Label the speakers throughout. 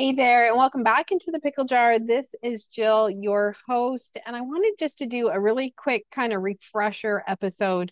Speaker 1: Hey there, and welcome back into the pickle jar. This is Jill, your host, and I wanted just to do a really quick kind of refresher episode.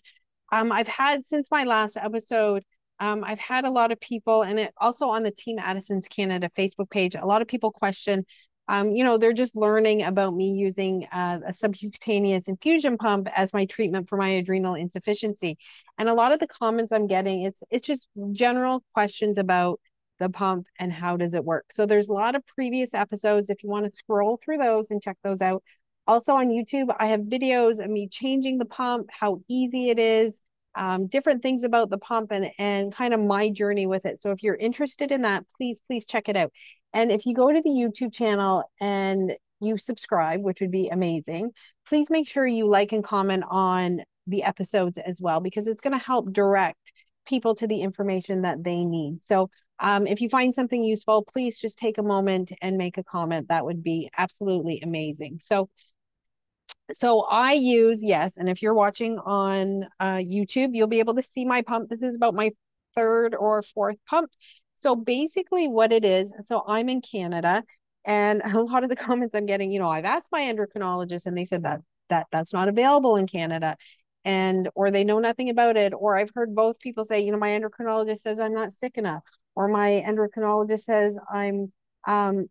Speaker 1: Um, I've had since my last episode, um, I've had a lot of people, and it also on the Team Addison's Canada Facebook page, a lot of people question, um, you know, they're just learning about me using uh, a subcutaneous infusion pump as my treatment for my adrenal insufficiency. And a lot of the comments I'm getting, it's it's just general questions about the pump and how does it work. So there's a lot of previous episodes if you want to scroll through those and check those out. Also on YouTube, I have videos of me changing the pump, how easy it is, um, different things about the pump and and kind of my journey with it. So if you're interested in that, please please check it out. And if you go to the YouTube channel and you subscribe, which would be amazing, please make sure you like and comment on the episodes as well because it's going to help direct people to the information that they need. So um, if you find something useful, please just take a moment and make a comment. That would be absolutely amazing. So, so I use, yes, and if you're watching on uh, YouTube, you'll be able to see my pump. This is about my third or fourth pump. So basically what it is, so I'm in Canada and a lot of the comments I'm getting, you know, I've asked my endocrinologist and they said that that that's not available in Canada and or they know nothing about it or I've heard both people say, you know, my endocrinologist says I'm not sick enough or my endocrinologist says I'm um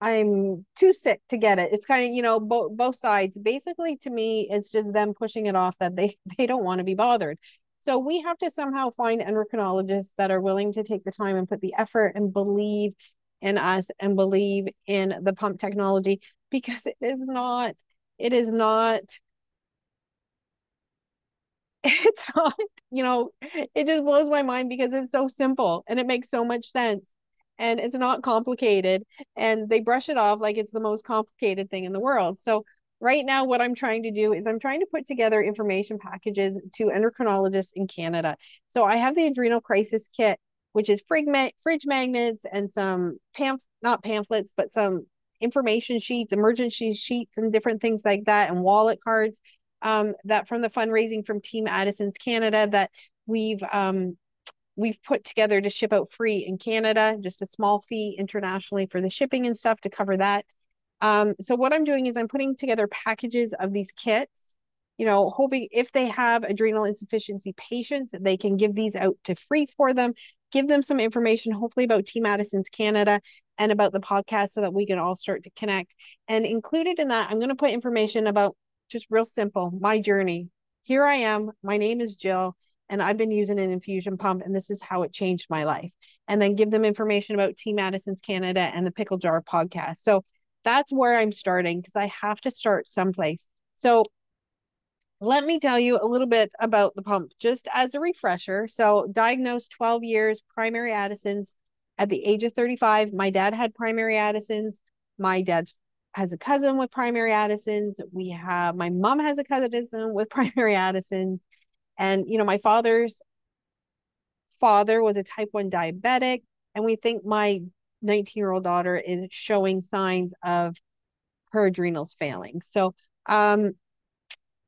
Speaker 1: I'm too sick to get it. It's kind of, you know, both both sides. Basically to me, it's just them pushing it off that they they don't want to be bothered. So we have to somehow find endocrinologists that are willing to take the time and put the effort and believe in us and believe in the pump technology because it is not it is not it's not, you know, it just blows my mind because it's so simple and it makes so much sense and it's not complicated and they brush it off like it's the most complicated thing in the world. So right now what I'm trying to do is I'm trying to put together information packages to endocrinologists in Canada. So I have the adrenal crisis kit which is fridge, fridge magnets and some pamp not pamphlets but some information sheets, emergency sheets and different things like that and wallet cards um, that from the fundraising from Team Addison's Canada that we've um, we've put together to ship out free in Canada, just a small fee internationally for the shipping and stuff to cover that. Um, so what I'm doing is I'm putting together packages of these kits, you know, hoping if they have adrenal insufficiency patients, they can give these out to free for them, give them some information, hopefully about Team Addison's Canada and about the podcast so that we can all start to connect. And included in that, I'm going to put information about just real simple, my journey. Here I am. My name is Jill, and I've been using an infusion pump, and this is how it changed my life. And then give them information about Team Addison's Canada and the Pickle Jar podcast. So that's where I'm starting because I have to start someplace. So let me tell you a little bit about the pump just as a refresher. So, diagnosed 12 years, primary Addison's at the age of 35. My dad had primary Addison's. My dad's has a cousin with primary Addison's. We have my mom has a cousin with primary Addison's. And, you know, my father's father was a type 1 diabetic. And we think my 19 year old daughter is showing signs of her adrenals failing. So, um,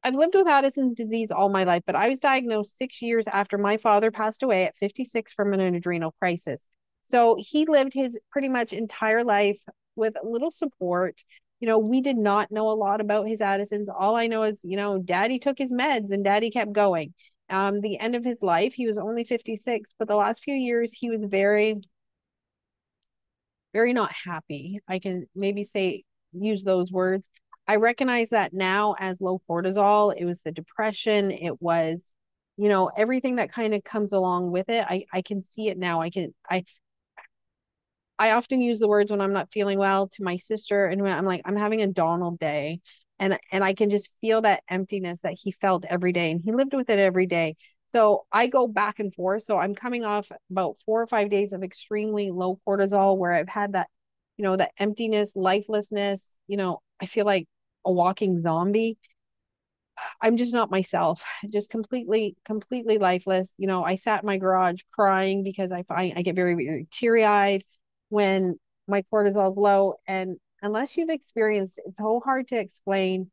Speaker 1: I've lived with Addison's disease all my life, but I was diagnosed six years after my father passed away at 56 from an adrenal crisis. So he lived his pretty much entire life with a little support. You know, we did not know a lot about his Addison's. All I know is, you know, daddy took his meds and daddy kept going. Um, the end of his life, he was only 56, but the last few years he was very, very not happy. I can maybe say use those words. I recognize that now as low cortisol. It was the depression. It was, you know, everything that kind of comes along with it. I I can see it now. I can I I often use the words when I'm not feeling well to my sister and I'm like I'm having a Donald day and and I can just feel that emptiness that he felt every day and he lived with it every day. So I go back and forth. So I'm coming off about 4 or 5 days of extremely low cortisol where I've had that you know that emptiness, lifelessness, you know, I feel like a walking zombie. I'm just not myself, just completely, completely lifeless. You know, I sat in my garage crying because I find I get very, very teary eyed when my cortisol is low. And unless you've experienced, it's so hard to explain.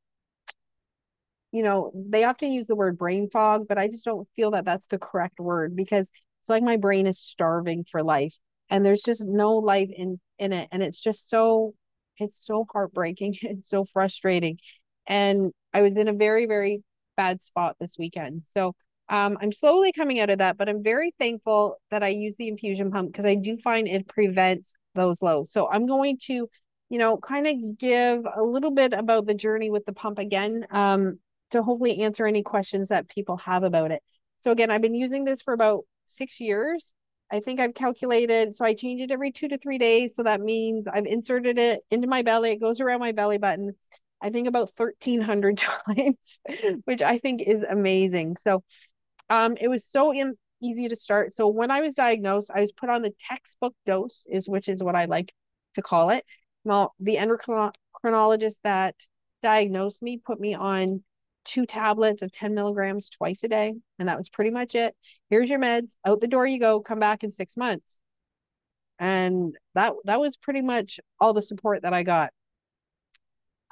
Speaker 1: You know, they often use the word brain fog, but I just don't feel that that's the correct word because it's like my brain is starving for life and there's just no life in in it. And it's just so, it's so heartbreaking. It's so frustrating. And I was in a very, very bad spot this weekend. So um, I'm slowly coming out of that, but I'm very thankful that I use the infusion pump because I do find it prevents those lows. So I'm going to, you know, kind of give a little bit about the journey with the pump again um, to hopefully answer any questions that people have about it. So again, I've been using this for about six years. I think I've calculated, so I change it every two to three days. So that means I've inserted it into my belly. It goes around my belly button. I think about 1300 times, which I think is amazing. So um, it was so in, easy to start. So when I was diagnosed, I was put on the textbook dose, is which is what I like to call it. Well, the endocrinologist that diagnosed me put me on two tablets of 10 milligrams twice a day, and that was pretty much it. Here's your meds, out the door you go, come back in six months. And that that was pretty much all the support that I got.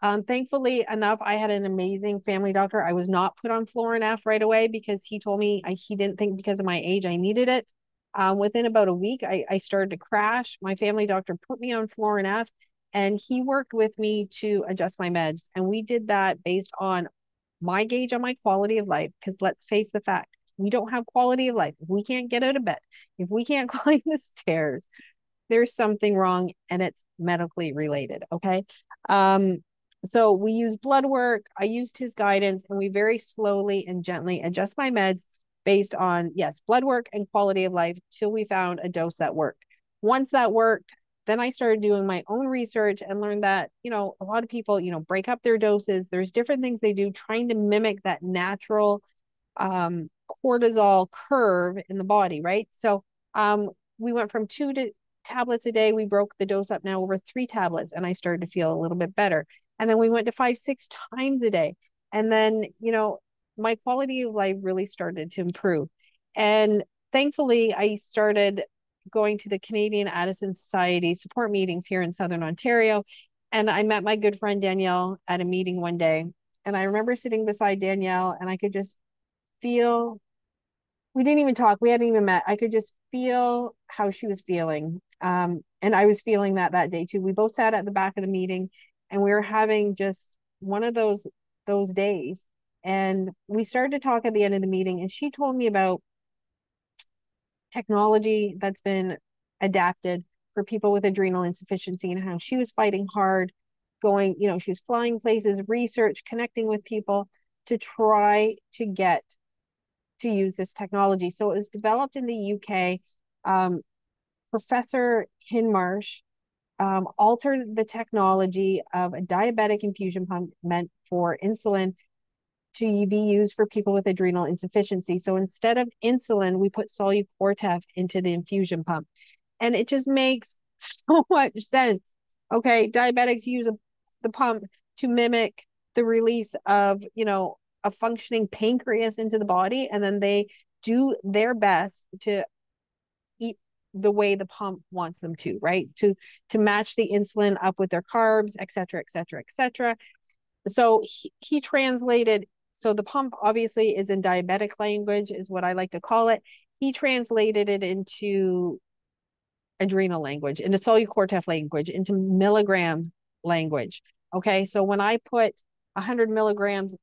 Speaker 1: Um, thankfully enough, I had an amazing family doctor. I was not put on Florinef right away because he told me I, he didn't think because of my age I needed it. Um, within about a week, I, I started to crash. My family doctor put me on Florinef and he worked with me to adjust my meds. And we did that based on my gauge on my quality of life. Because let's face the fact, we don't have quality of life. If we can't get out of bed, if we can't climb the stairs, there's something wrong and it's medically related. Okay. Um, so we use blood work. I used his guidance and we very slowly and gently adjust my meds based on, yes, blood work and quality of life till we found a dose that worked. Once that worked, then I started doing my own research and learned that, you know, a lot of people, you know, break up their doses. There's different things they do trying to mimic that natural um, cortisol curve in the body, right? So um, we went from two to tablets a day. We broke the dose up now over three tablets, and I started to feel a little bit better. And then we went to five, six times a day. And then, you know, my quality of life really started to improve. And thankfully, I started going to the Canadian Addison Society support meetings here in Southern Ontario. And I met my good friend Danielle at a meeting one day. And I remember sitting beside Danielle and I could just feel, we didn't even talk, we hadn't even met. I could just feel how she was feeling. Um, and I was feeling that that day too. We both sat at the back of the meeting and we were having just one of those those days. And we started to talk at the end of the meeting and she told me about technology that's been adapted for people with adrenal insufficiency and how she was fighting hard going you know she was flying places research connecting with people to try to get to use this technology. So it was developed in the uk um, professor Hindmarsh um, altered the technology of a diabetic infusion pump meant for insulin to be used for people with adrenal insufficiency. So instead of insulin, we put Solu-Cortef into the infusion pump. And it just makes so much sense. Okay, diabetics use a, the pump to mimic the release of, you know, a functioning pancreas into the body. And then they do their best to the way the pump wants them to, right? To to match the insulin up with their carbs, et cetera, et cetera, et cetera. So he, he translated, so the pump obviously is in diabetic language, is what I like to call it. He translated it into adrenal language, into Solu-Cortef language, into milligram language. Okay, so when I put 100 milligrams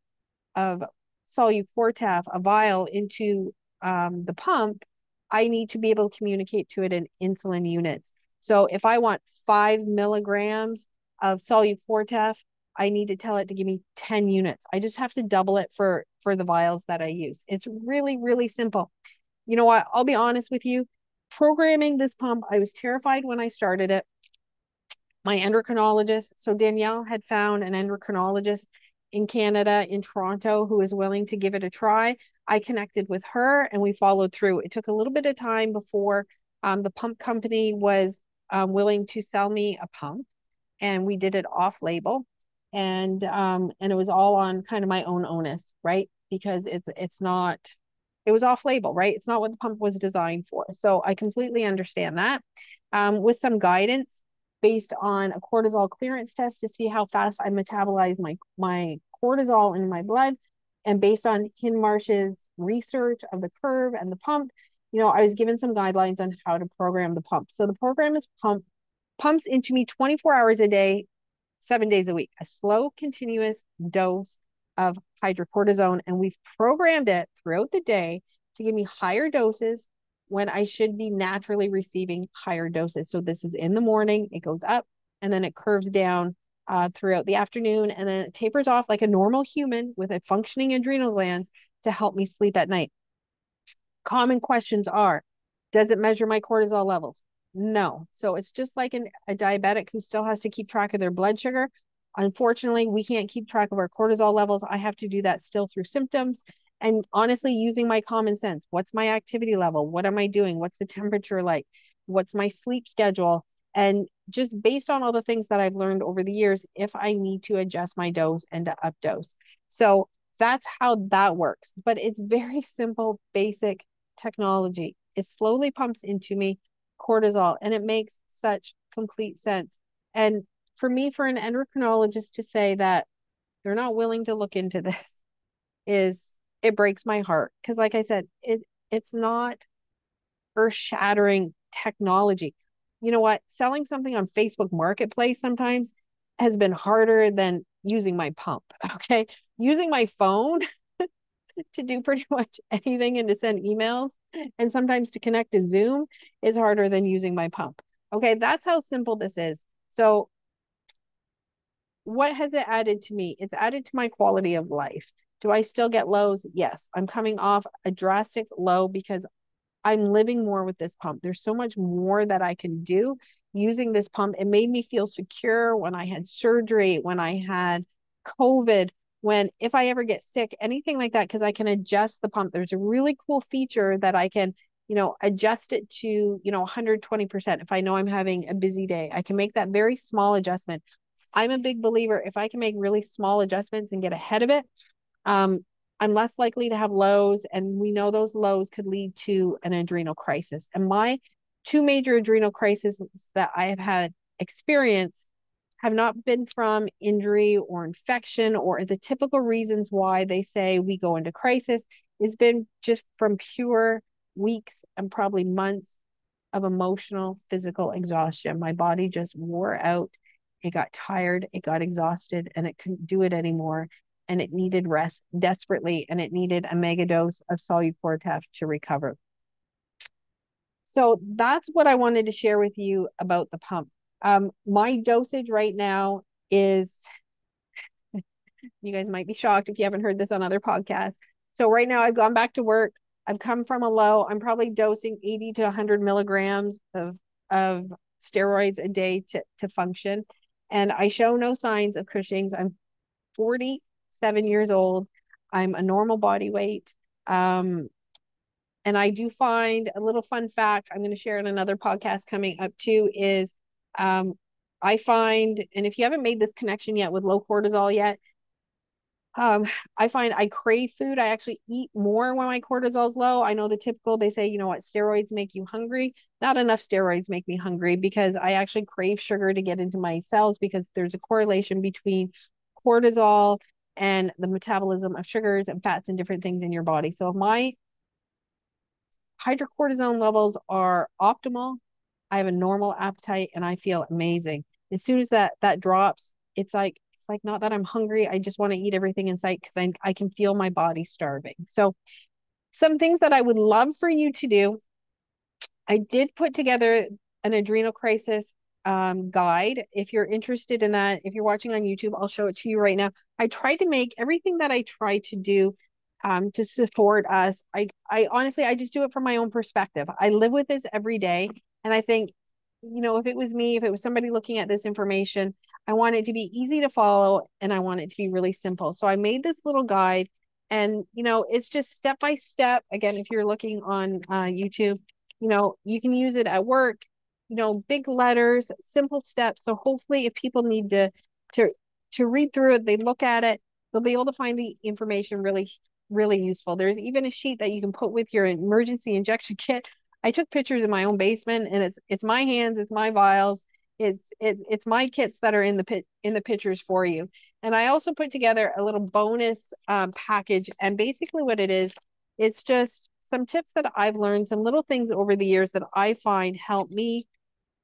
Speaker 1: of Solu-Cortef, a vial, into um, the pump, I need to be able to communicate to it in insulin units. So if I want five milligrams of Solu-Cortef, I need to tell it to give me 10 units. I just have to double it for, for the vials that I use. It's really, really simple. You know what? I'll be honest with you. Programming this pump, I was terrified when I started it. My endocrinologist, so Danielle had found an endocrinologist in Canada, in Toronto, who was willing to give it a try. I connected with her and we followed through. It took a little bit of time before um, the pump company was um, willing to sell me a pump, and we did it off label, and um, and it was all on kind of my own onus, right? Because it's it's not, it was off label, right? It's not what the pump was designed for. So I completely understand that. Um, with some guidance based on a cortisol clearance test to see how fast I metabolize my my cortisol in my blood and based on Hindmarsh's research of the curve and the pump, you know, I was given some guidelines on how to program the pump. So the program is pump pumps into me 24 hours a day, seven days a week, a slow, continuous dose of hydrocortisone. And we've programmed it throughout the day to give me higher doses when I should be naturally receiving higher doses. So this is in the morning, it goes up and then it curves down uh, throughout the afternoon and then it tapers off like a normal human with a functioning adrenal gland to help me sleep at night. Common questions are Does it measure my cortisol levels? No. So it's just like an, a diabetic who still has to keep track of their blood sugar. Unfortunately, we can't keep track of our cortisol levels. I have to do that still through symptoms and honestly using my common sense. What's my activity level? What am I doing? What's the temperature like? What's my sleep schedule? And just based on all the things that I've learned over the years, if I need to adjust my dose and to up dose. So that's how that works. But it's very simple, basic technology. It slowly pumps into me cortisol and it makes such complete sense. And for me, for an endocrinologist to say that they're not willing to look into this is it breaks my heart. Cause like I said, it it's not earth shattering technology. You know what? Selling something on Facebook Marketplace sometimes has been harder than using my pump. Okay. Using my phone to do pretty much anything and to send emails and sometimes to connect to Zoom is harder than using my pump. Okay. That's how simple this is. So, what has it added to me? It's added to my quality of life. Do I still get lows? Yes. I'm coming off a drastic low because I'm living more with this pump. There's so much more that I can do using this pump. It made me feel secure when I had surgery, when I had COVID, when if I ever get sick, anything like that, because I can adjust the pump. There's a really cool feature that I can, you know, adjust it to, you know, 120%. If I know I'm having a busy day, I can make that very small adjustment. I'm a big believer if I can make really small adjustments and get ahead of it, um, I'm less likely to have lows. And we know those lows could lead to an adrenal crisis. And my two major adrenal crises that I have had experience have not been from injury or infection or the typical reasons why they say we go into crisis. It's been just from pure weeks and probably months of emotional, physical exhaustion. My body just wore out. It got tired, it got exhausted, and it couldn't do it anymore and it needed rest desperately and it needed a mega dose of Solu-Cortef to recover. So that's what I wanted to share with you about the pump. Um, my dosage right now is, you guys might be shocked if you haven't heard this on other podcasts. So right now I've gone back to work. I've come from a low. I'm probably dosing 80 to 100 milligrams of, of steroids a day to, to function. And I show no signs of Cushing's. I'm 40 seven years old. I'm a normal body weight. Um, and I do find a little fun fact I'm going to share in another podcast coming up too is um, I find, and if you haven't made this connection yet with low cortisol yet, um, I find I crave food. I actually eat more when my cortisol is low. I know the typical, they say, you know what, steroids make you hungry. Not enough steroids make me hungry because I actually crave sugar to get into my cells because there's a correlation between cortisol and the metabolism of sugars and fats and different things in your body. So if my hydrocortisone levels are optimal, I have a normal appetite and I feel amazing. As soon as that that drops, it's like it's like not that I'm hungry, I just want to eat everything in sight because I I can feel my body starving. So some things that I would love for you to do. I did put together an adrenal crisis um, guide. If you're interested in that, if you're watching on YouTube, I'll show it to you right now. I tried to make everything that I try to do um, to support us. I, I honestly, I just do it from my own perspective. I live with this every day. And I think, you know, if it was me, if it was somebody looking at this information, I want it to be easy to follow and I want it to be really simple. So I made this little guide and, you know, it's just step by step. Again, if you're looking on uh, YouTube, you know, you can use it at work you know, big letters, simple steps. So hopefully if people need to to to read through it, they look at it, they'll be able to find the information really, really useful. There's even a sheet that you can put with your emergency injection kit. I took pictures in my own basement and it's it's my hands, it's my vials, it's it, it's my kits that are in the pit in the pictures for you. And I also put together a little bonus um, package. And basically what it is, it's just some tips that I've learned, some little things over the years that I find help me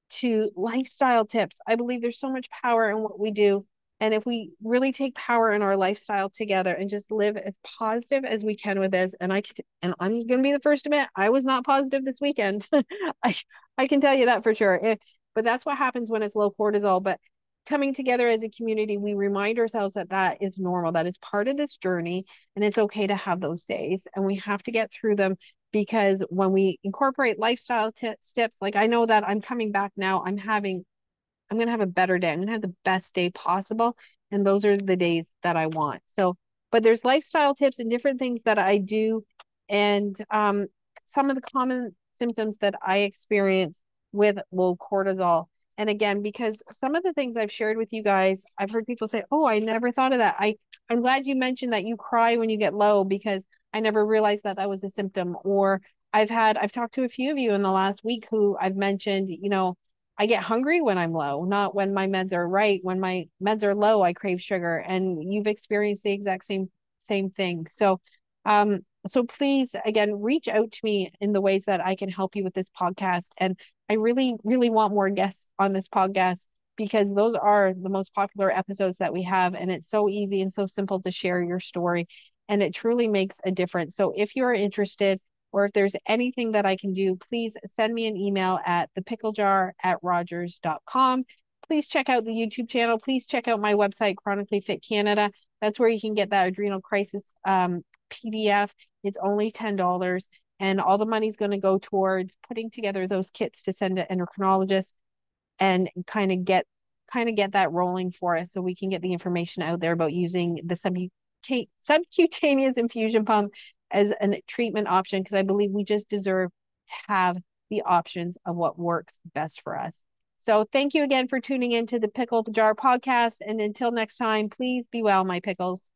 Speaker 1: to lifestyle tips. I believe there's so much power in what we do. And if we really take power in our lifestyle together and just live as positive as we can with this, and I can, and I'm going to be the first to admit I was not positive this weekend. I I can tell you that for sure. But that's what happens when it's low cortisol. But coming together as a community, we remind ourselves that that is normal, that is part of this journey, and it's okay to have those days, and we have to get through them because when we incorporate lifestyle t- steps, like I know that I'm coming back now, I'm having I'm going to have a better day. I'm going to have the best day possible. And those are the days that I want. So, but there's lifestyle tips and different things that I do. And um, some of the common symptoms that I experience with low cortisol. And again, because some of the things I've shared with you guys, I've heard people say, "Oh, I never thought of that." I I'm glad you mentioned that you cry when you get low because I never realized that that was a symptom. Or I've had I've talked to a few of you in the last week who I've mentioned, you know, I get hungry when I'm low, not when my meds are right. When my meds are low, I crave sugar. And you've experienced the exact same same thing. So um so please again reach out to me in the ways that I can help you with this podcast. And I really, really want more guests on this podcast because those are the most popular episodes that we have. And it's so easy and so simple to share your story. And it truly makes a difference. So if you're interested, or if there's anything that I can do, please send me an email at thepicklejar at rogers.com. Please check out the YouTube channel. Please check out my website, Chronically Fit Canada. That's where you can get that adrenal crisis um, PDF. It's only $10 and all the money is going to go towards putting together those kits to send to endocrinologists and kind of get kind of get that rolling for us so we can get the information out there about using the subcutaneous infusion pump as a treatment option because I believe we just deserve to have the options of what works best for us. So thank you again for tuning in to the Pickle Jar podcast. And until next time, please be well, my pickles.